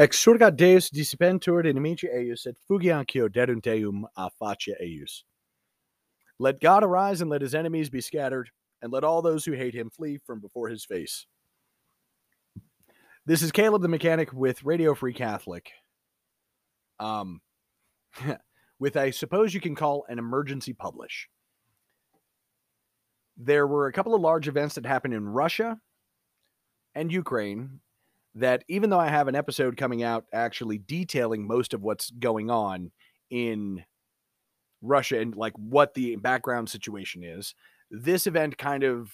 Exurgat Deus dissipentur inimici eius et fugiancio derunt eum a facie eius. Let God arise and let his enemies be scattered, and let all those who hate him flee from before his face. This is Caleb the Mechanic with Radio Free Catholic. Um, with I suppose you can call an emergency publish. There were a couple of large events that happened in Russia and Ukraine that even though I have an episode coming out actually detailing most of what's going on in Russia and like what the background situation is, this event kind of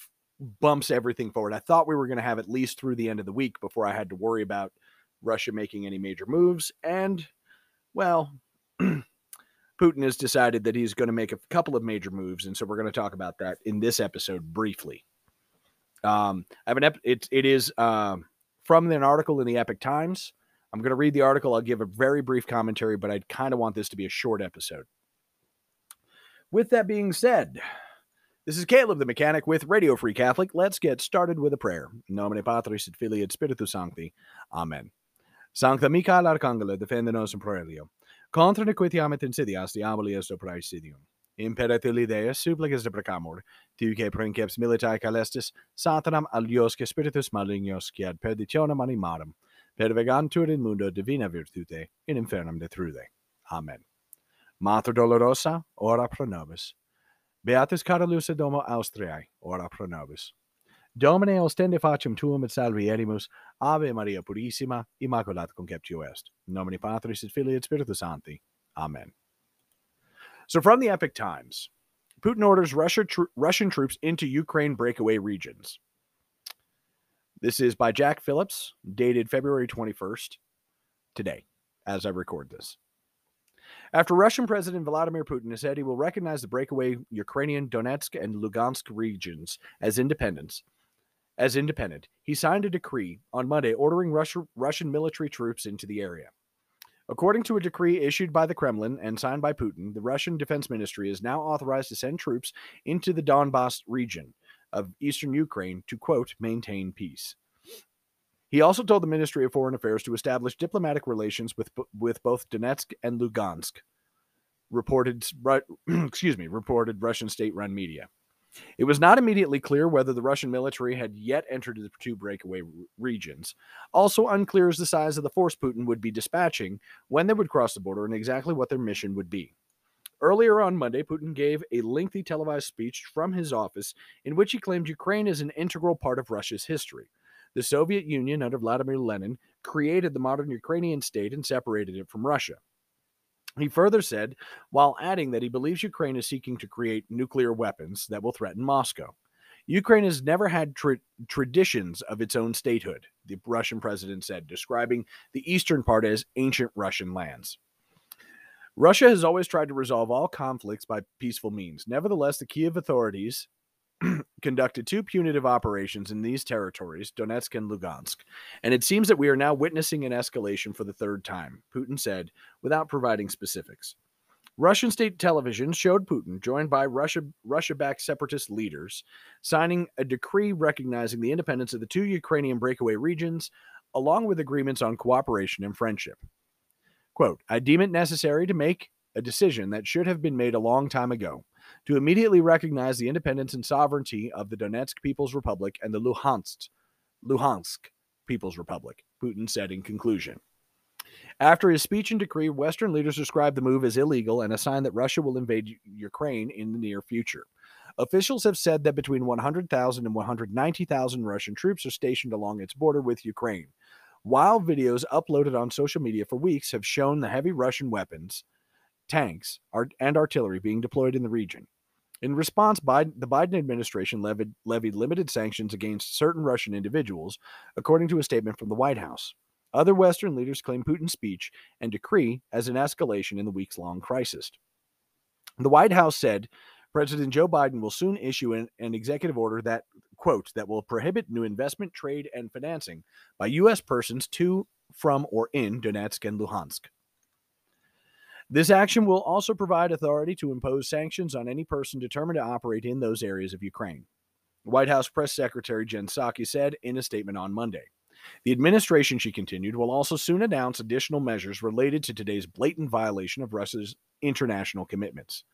bumps everything forward. I thought we were going to have at least through the end of the week before I had to worry about Russia making any major moves. And, well, Putin has decided that he's going to make a couple of major moves. And so we're going to talk about that in this episode briefly. Um, I have an ep- it, it is um, from an article in the Epoch Times. I'm going to read the article. I'll give a very brief commentary, but I kind of want this to be a short episode. With that being said, this is Caleb the Mechanic with Radio Free Catholic. Let's get started with a prayer. Nomine Patris et Filii et Spiritus Sancti. Amen. Sancta Michael Arcangelo, defende nos in proelio. Contra nequitiam et insidias diaboli est. imperatilideas supplices deprecamur, tiu que princeps militae calestis satanam aliosque spiritus malignos qui ad perditionem animarum, pervegantur in mundo divina virtute, in infernum detrude. Amen. Mater dolorosa, ora pro nobis. Beatus Carolus Domo Austriae, ora pro nobis. Domine ostende facem tuum et salvierimus, Ave Maria Purissima, Immaculata Conceptio est. In nomine Patris et Filii et Spiritus Sancti. Amen. So from the Epoch Times, Putin orders Russia tr- Russian troops into Ukraine breakaway regions. This is by Jack Phillips, dated February 21st, today, as I record this. After Russian President Vladimir Putin has said he will recognize the breakaway Ukrainian Donetsk and Lugansk regions as independence, as independent, he signed a decree on Monday ordering Russia, Russian military troops into the area. According to a decree issued by the Kremlin and signed by Putin, the Russian Defense Ministry is now authorized to send troops into the Donbass region of eastern Ukraine to, quote, maintain peace. He also told the Ministry of Foreign Affairs to establish diplomatic relations with, with both Donetsk and Lugansk, reported, excuse me, reported Russian state-run media. It was not immediately clear whether the Russian military had yet entered the two breakaway regions. Also unclear is the size of the force Putin would be dispatching when they would cross the border and exactly what their mission would be. Earlier on Monday, Putin gave a lengthy televised speech from his office in which he claimed Ukraine is an integral part of Russia's history. The Soviet Union under Vladimir Lenin created the modern Ukrainian state and separated it from Russia. He further said, while adding that he believes Ukraine is seeking to create nuclear weapons that will threaten Moscow. Ukraine has never had tra- traditions of its own statehood, the Russian president said, describing the eastern part as ancient Russian lands. Russia has always tried to resolve all conflicts by peaceful means. Nevertheless, the Kiev authorities conducted two punitive operations in these territories, Donetsk and Lugansk, and it seems that we are now witnessing an escalation for the third time, Putin said, without providing specifics. Russian state television showed Putin, joined by Russia Russia-backed separatist leaders, signing a decree recognizing the independence of the two Ukrainian breakaway regions, along with agreements on cooperation and friendship. Quote, I deem it necessary to make a decision that should have been made a long time ago to immediately recognize the independence and sovereignty of the Donetsk People's Republic and the Luhansk, Luhansk People's Republic, Putin said in conclusion. After his speech and decree, Western leaders described the move as illegal and a sign that Russia will invade Ukraine in the near future. Officials have said that between 100,000 and 190,000 Russian troops are stationed along its border with Ukraine. While videos uploaded on social media for weeks have shown the heavy Russian weapons, tanks, and artillery being deployed in the region. In response, Biden, the Biden administration levied, levied limited sanctions against certain Russian individuals, according to a statement from the White House. Other Western leaders claim Putin's speech and decree as an escalation in the weeks long crisis. The White House said President Joe Biden will soon issue an, an, executive order that, quote, that will prohibit new investment, trade, and financing by U.S. persons to, from, or in Donetsk and Luhansk. This action will also provide authority to impose sanctions on any person determined to operate in those areas of Ukraine. White House Press Secretary Jen Psaki said in a statement on Monday. The administration, she continued, will also soon announce additional measures related to today's blatant violation of Russia's international commitments.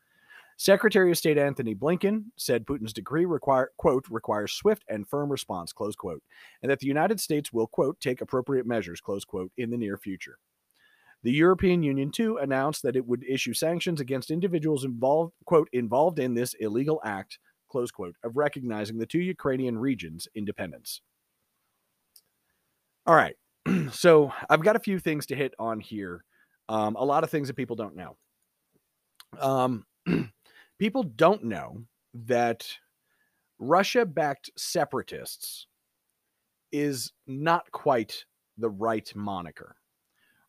Secretary of State Antony Blinken said Putin's decree require quote requires swift and firm response close quote, and that the United States will quote take appropriate measures close quote in the near future. The European Union too announced that it would issue sanctions against individuals involved quote involved in this illegal act close quote of recognizing the two Ukrainian regions' independence. All right, so I've got a few things to hit on here. Um, a lot of things that people don't know. Um, people don't know that Russia backed separatists is not quite the right moniker.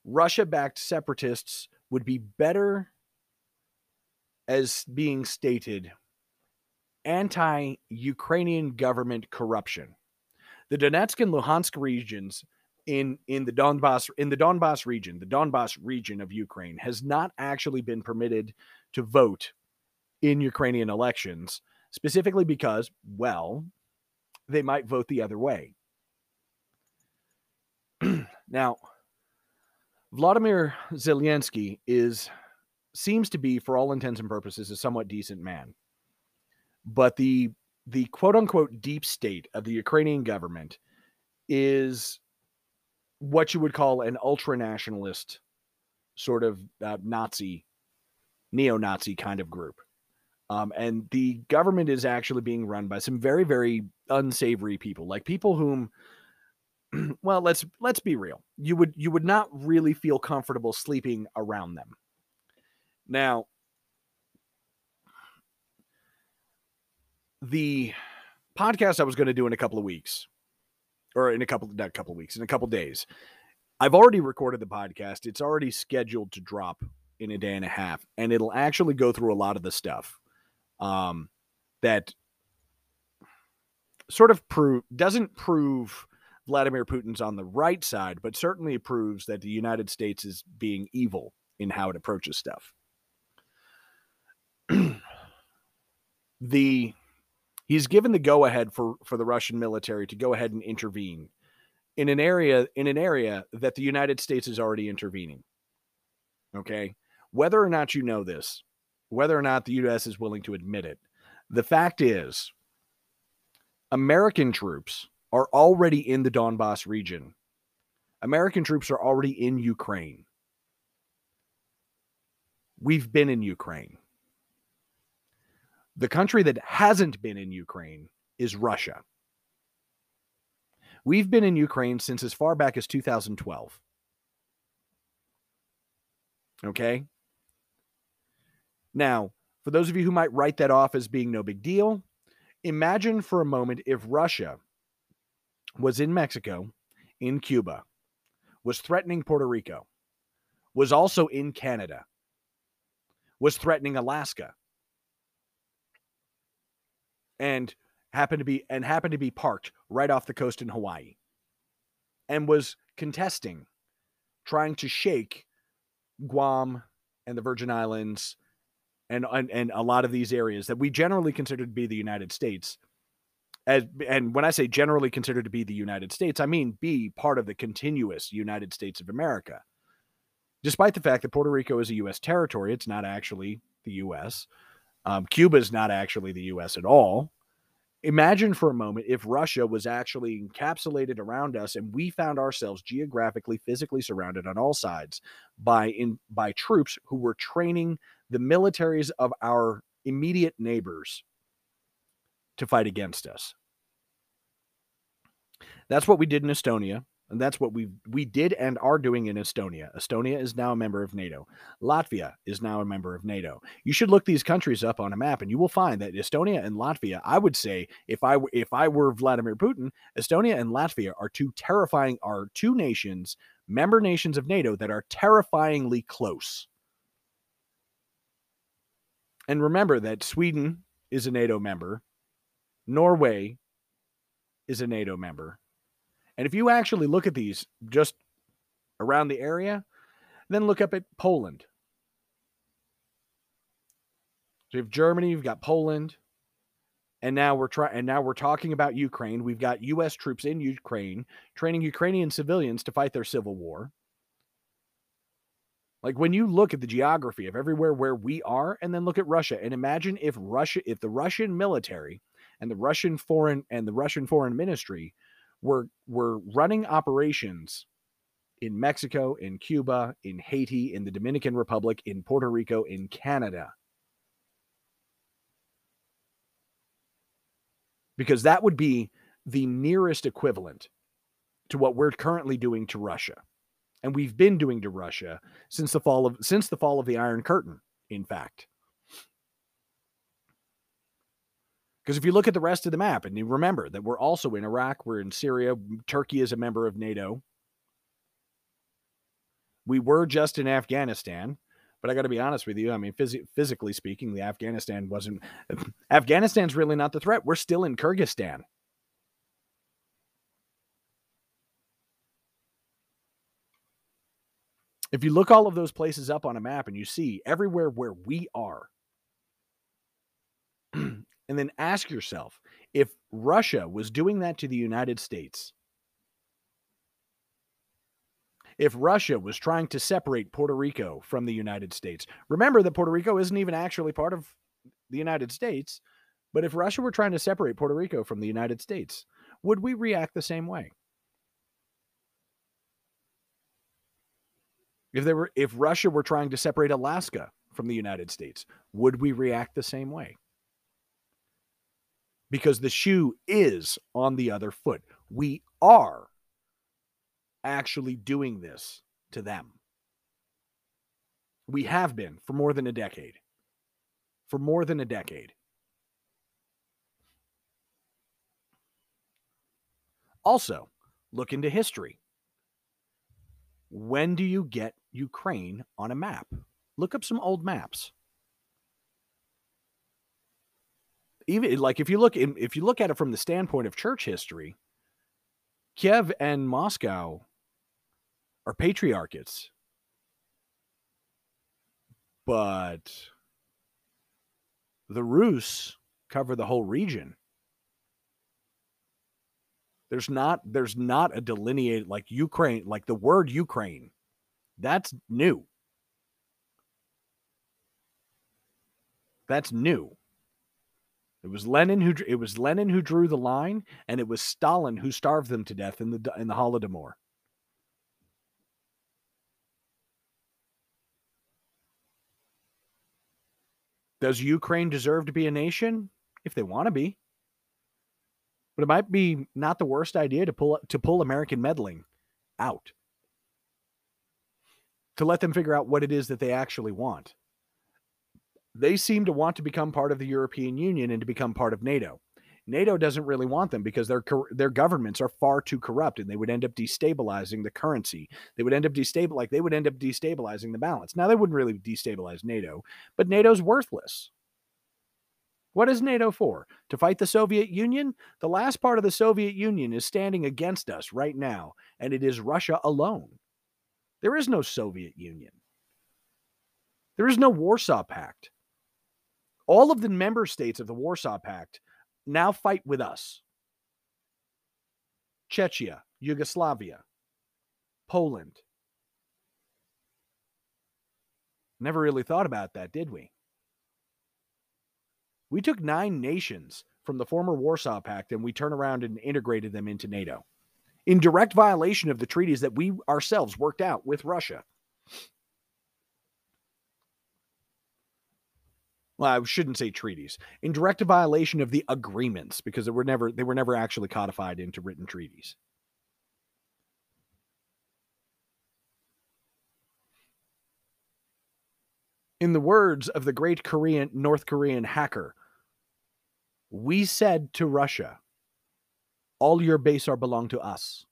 Russia backed separatists would be better as being stated anti Ukrainian government corruption. The Donetsk and Luhansk regions in in the Donbass in the Donbass region, the Donbass region of Ukraine has not actually been permitted to vote in Ukrainian elections, specifically because, well, they might vote the other way. now, Vladimir Zelensky is seems to be, for all intents and purposes, a somewhat decent man. But the the quote unquote deep state of the Ukrainian government is what you would call an ultra nationalist sort of uh, Nazi, neo Nazi kind of group. Um, and the government is actually being run by some very, very unsavory people, like people whom, well, let's let's be real. You would you would not really feel comfortable sleeping around them. Now, the podcast I was going to do in a couple of weeks, or in a couple not a couple of weeks, in a couple days, I've already recorded the podcast. It's already scheduled to drop in a day and a half, and it'll actually go through a lot of the stuff um, that sort of prove doesn't prove Vladimir Putin's on the right side, but certainly proves that the United States is being evil in how it approaches stuff. the he's given the go ahead for for the Russian military to go ahead and intervene in an area in an area that the United States is already intervening. Okay? Whether or not you know this, whether or not the US is willing to admit it. The fact is, American troops are already in the Donbass region. American troops are already in Ukraine. We've been in Ukraine. The country that hasn't been in Ukraine is Russia. We've been in Ukraine since as far back as 2012. Okay? Now, for those of you who might write that off as being no big deal, imagine for a moment if Russia was in Mexico, in Cuba, was threatening Puerto Rico, was also in Canada, was threatening Alaska, and happened to be and happened to be parked right off the coast in Hawaii and was contesting trying to shake Guam and the Virgin Islands and, and and a lot of these areas that we generally consider to be the United States. As, and when I say generally considered to be the United States, I mean be part of the continuous United States of America. Despite the fact that Puerto Rico is a U.S. territory, it's not actually the U.S. Um, Cuba is not actually the U.S. at all. Imagine for a moment if Russia was actually encapsulated around us and we found ourselves geographically, physically surrounded on all sides by in by troops who were training the militaries of our immediate neighbors to fight against us. That's what we did in Estonia. And that's what we we did and are doing in Estonia. Estonia is now a member of NATO. Latvia is now a member of NATO. You should look these countries up on a map, and you will find that Estonia and Latvia. I would say, if I if I were Vladimir Putin, Estonia and Latvia are two terrifying are two nations, member nations of NATO that are terrifyingly close. And remember that Sweden is a NATO member, Norway is a NATO member. And if you actually look at these just around the area, then look up at Poland. So you have Germany, you've got Poland, and now we're trying and now we're talking about Ukraine. We've got US troops in Ukraine training Ukrainian civilians to fight their civil war. Like when you look at the geography of everywhere where we are and then look at Russia and imagine if Russia if the Russian military and the Russian foreign and the Russian foreign ministry were were running operations in Mexico, in Cuba, in Haiti, in the Dominican Republic, in Puerto Rico, in Canada. Because that would be the nearest equivalent to what we're currently doing to Russia. And we've been doing to Russia since the fall of since the fall of the Iron Curtain, in fact. Because if you look at the rest of the map and you remember that we're also in Iraq, we're in Syria, Turkey is a member of NATO. We were just in Afghanistan, but I got to be honest with you. I mean, phys- physically speaking, the Afghanistan wasn't. Afghanistan's really not the threat. We're still in Kyrgyzstan. If you look all of those places up on a map and you see everywhere where we are, and then ask yourself if Russia was doing that to the United States, if Russia was trying to separate Puerto Rico from the United States. Remember that Puerto Rico isn't even actually part of the United States, but if Russia were trying to separate Puerto Rico from the United States, would we react the same way? If there were if Russia were trying to separate Alaska from the United States, would we react the same way? Because the shoe is on the other foot. We are actually doing this to them. We have been for more than a decade. For more than a decade. Also, look into history. When do you get Ukraine on a map? Look up some old maps. Even eh, like if you look in, if you look at it from the standpoint of church history, Kiev and Moscow are patriarchates. But the Rus cover the whole region. There's not there's not a delineated like Ukraine, like the word Ukraine. That's new. That's new. It was Lenin who it was Lenin who drew the line, and it was Stalin who starved them to death in the in the Holodomor. Does Ukraine deserve to be a nation? If they want to be. But it might be not the worst idea to pull to pull American meddling out. To let them figure out what it is that they actually want. They seem to want to become part of the European Union and to become part of NATO. NATO doesn't really want them because their their governments are far too corrupt, and they would end up destabilizing the currency. They would end up destabilizing, like they would end up destabilizing the balance. Now they wouldn't really destabilize NATO, but NATO's worthless. What is NATO for? To fight the Soviet Union? The last part of the Soviet Union is standing against us right now, and it is Russia alone. There is no Soviet Union. There is no Warsaw Pact. All of the member states of the Warsaw Pact now fight with us. Czechia, Yugoslavia, Poland. Never really thought about that, did we? We took nine nations from the former Warsaw Pact and we turned around and integrated them into NATO in direct violation of the treaties that we ourselves worked out with Russia. Well, I shouldn't say treaties, in direct violation of the agreements because they were never they were never actually codified into written treaties. In the words of the great Korean North Korean hacker, we said to Russia, all your base are belong to us.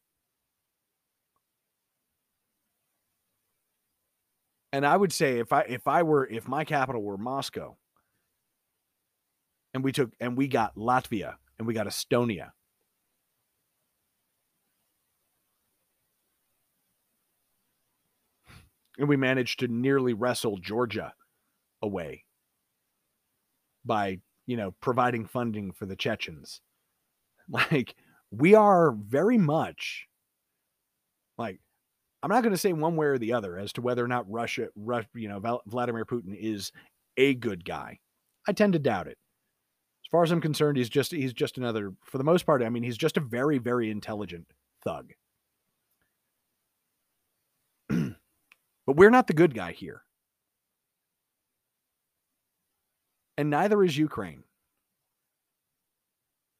And I would say if I if I were if my capital were Moscow, and we took and we got Latvia and we got Estonia. And we managed to nearly wrestle Georgia away by you know, providing funding for the Chechens. Like, we are very much like, I'm not going to say one way or the other as to whether or not Russia, Russia, you know, Vladimir Putin is a good guy. I tend to doubt it. Far as I'm concerned, he's just he's just another. For the most part, I mean, he's just a very very intelligent thug. but we're not the good guy here. And neither is Ukraine.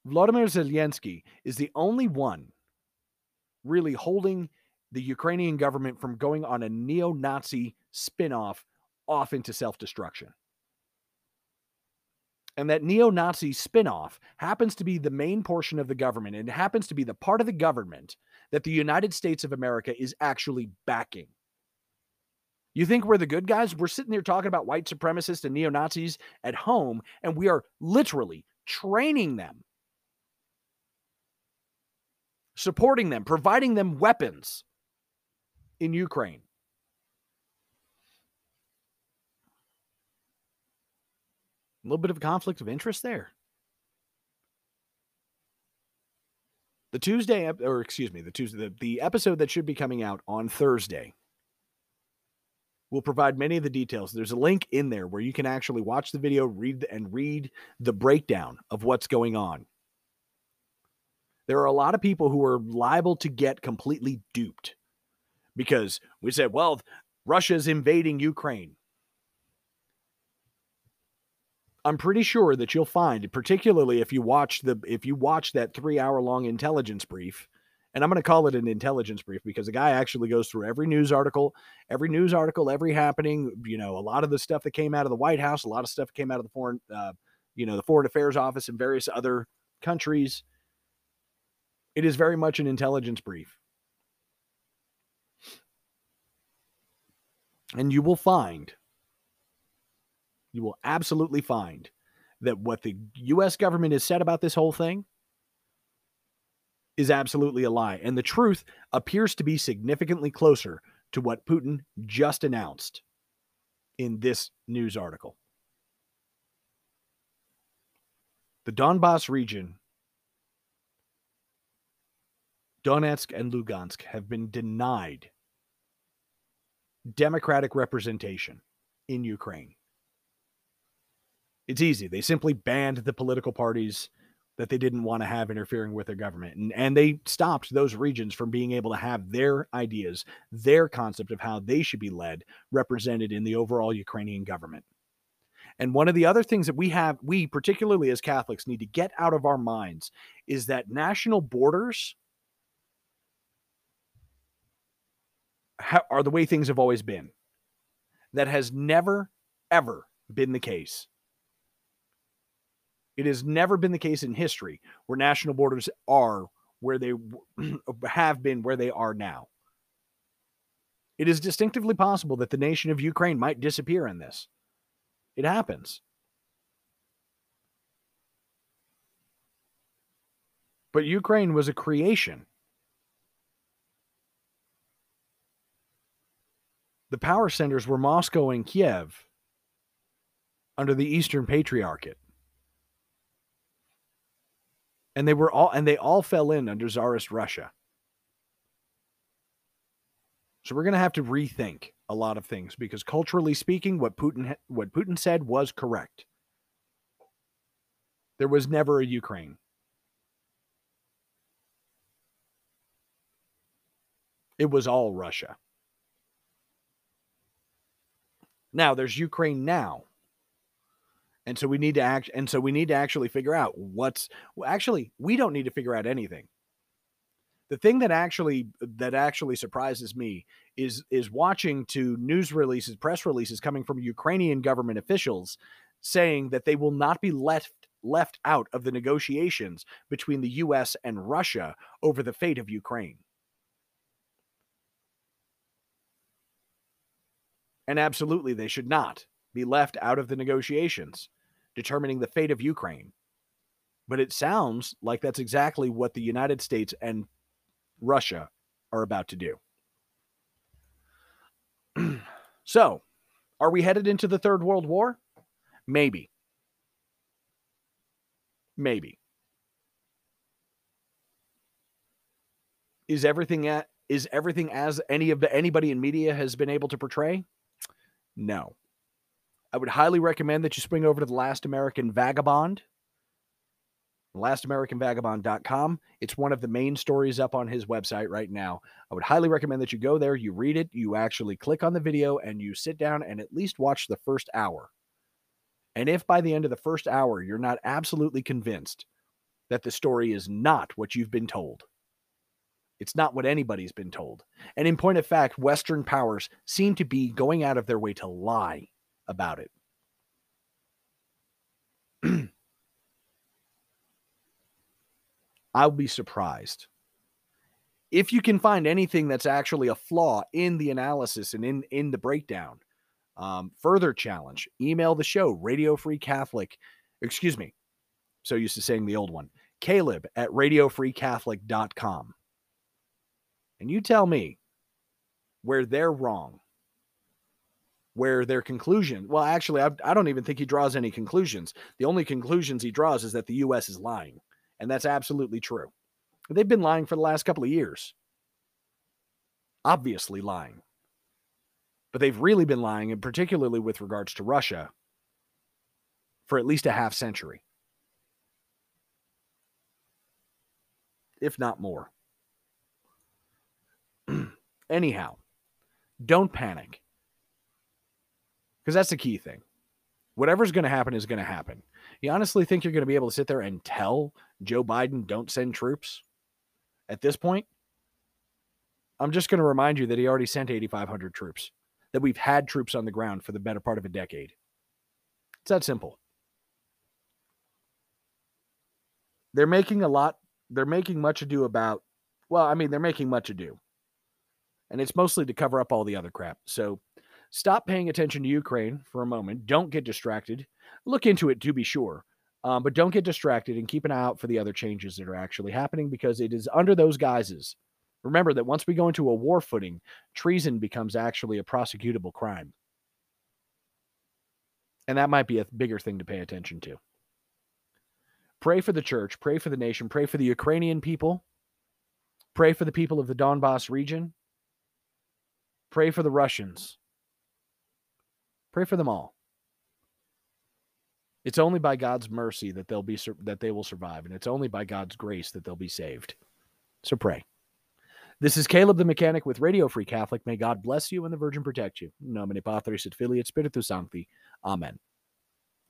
Vladimir Zelensky is the only one really holding the Ukrainian government from going on a neo Nazi spin off off into self destruction. And that neo Nazi spin off happens to be the main portion of the government and it happens to be the part of the government that the United States of America is actually backing. You think we're the good guys? We're sitting there talking about white supremacists and neo Nazis at home, and we are literally training them, supporting them, providing them weapons in Ukraine. A little bit of conflict of interest there. The Tuesday, or excuse me, the Tuesday, the, the episode that should be coming out on Thursday will provide many of the details. There's a link in there where you can actually watch the video, read and read the breakdown of what's going on. There are a lot of people who are liable to get completely duped because we said, well, Russia's invading Ukraine. I'm pretty sure that you'll find, particularly if you watch the if you watch that three hour long intelligence brief, and I'm going to call it an intelligence brief because the guy actually goes through every news article, every news article, every happening. You know, a lot of the stuff that came out of the White House, a lot of stuff came out of the foreign, uh, you know, the Foreign Affairs Office and various other countries. It is very much an intelligence brief. And you will find you will absolutely find that what the US government has said about this whole thing is absolutely a lie. And the truth appears to be significantly closer to what Putin just announced in this news article. The Donbass region, Donetsk and Lugansk, have been denied democratic representation in Ukraine. It's easy. They simply banned the political parties that they didn't want to have interfering with their government. And, and they stopped those regions from being able to have their ideas, their concept of how they should be led, represented in the overall Ukrainian government. And one of the other things that we have, we particularly as Catholics need to get out of our minds is that national borders are the way things have always been. That has never, ever been the case. It has never been the case in history where national borders are where they uh, have been where they are now. It is distinctively possible that the nation of Ukraine might disappear in this. It happens. But Ukraine was a creation. The power centers were Moscow and Kiev under the Eastern Patriarchate and they were all and they all fell in under czarist Russia. So we're going to have to rethink a lot of things because culturally speaking, what Putin what Putin said was correct. There was never a Ukraine. It was all Russia. Now there's Ukraine now. And so we need to act and so we need to actually figure out what's well, actually we don't need to figure out anything. The thing that actually that actually surprises me is is watching to news releases, press releases coming from Ukrainian government officials saying that they will not be left left out of the negotiations between the US and Russia over the fate of Ukraine. And absolutely they should not be left out of the negotiations determining the fate of Ukraine. But it sounds like that's exactly what the United States and Russia are about to do. so, are we headed into the Third World War? Maybe. Maybe. Is everything at is everything as any of the anybody in media has been able to portray? No. I would highly recommend that you spring over to the Last American Vagabond, lastamericanvagabond.com. It's one of the main stories up on his website right now. I would highly recommend that you go there, you read it, you actually click on the video, and you sit down and at least watch the first hour. And if by the end of the first hour you're not absolutely convinced that the story is not what you've been told, it's not what anybody's been told. And in point of fact, Western powers seem to be going out of their way to lie about it. I'll be surprised. If you can find anything that's actually a flaw in the analysis and in, in the breakdown, um, further challenge, email the show, Radio Free Catholic, excuse me, so used to saying the old one, Caleb at radiofreecatholic.com and you tell me where they're wrong, where their conclusion, well, actually, I, I don't even think he draws any conclusions. The only conclusions he draws is that the U.S. is lying. And that's absolutely true. They've been lying for the last couple of years. Obviously lying. But they've really been lying, and particularly with regards to Russia, for at least a half century, if not more. Anyhow, don't panic. Because that's the key thing. Whatever's going to happen is going to happen. You honestly think you're going to be able to sit there and tell Joe Biden don't send troops at this point? I'm just going to remind you that he already sent 8,500 troops, that we've had troops on the ground for the better part of a decade. It's that simple. They're making a lot, they're making much ado about, well, I mean, they're making much ado and it's mostly to cover up all the other crap. So stop paying attention to Ukraine for a moment. Don't get distracted. Look into it to be sure, um, but don't get distracted and keep an eye out for the other changes that are actually happening because it is under those guises. Remember that once we go into a war footing, treason becomes actually a prosecutable crime. And that might be a bigger thing to pay attention to. Pray for the church, pray for the nation, pray for the Ukrainian people, pray for the people of the Donbass region, Pray for the Russians. Pray for them all. It's only by God's mercy that they'll be that they will survive, and it's only by God's grace that they'll be saved. So pray. This is Caleb the Mechanic with Radio Free Catholic. May God bless you and the Virgin protect you. Nomine Patris et Filii et Spiritus Sancti. Amen.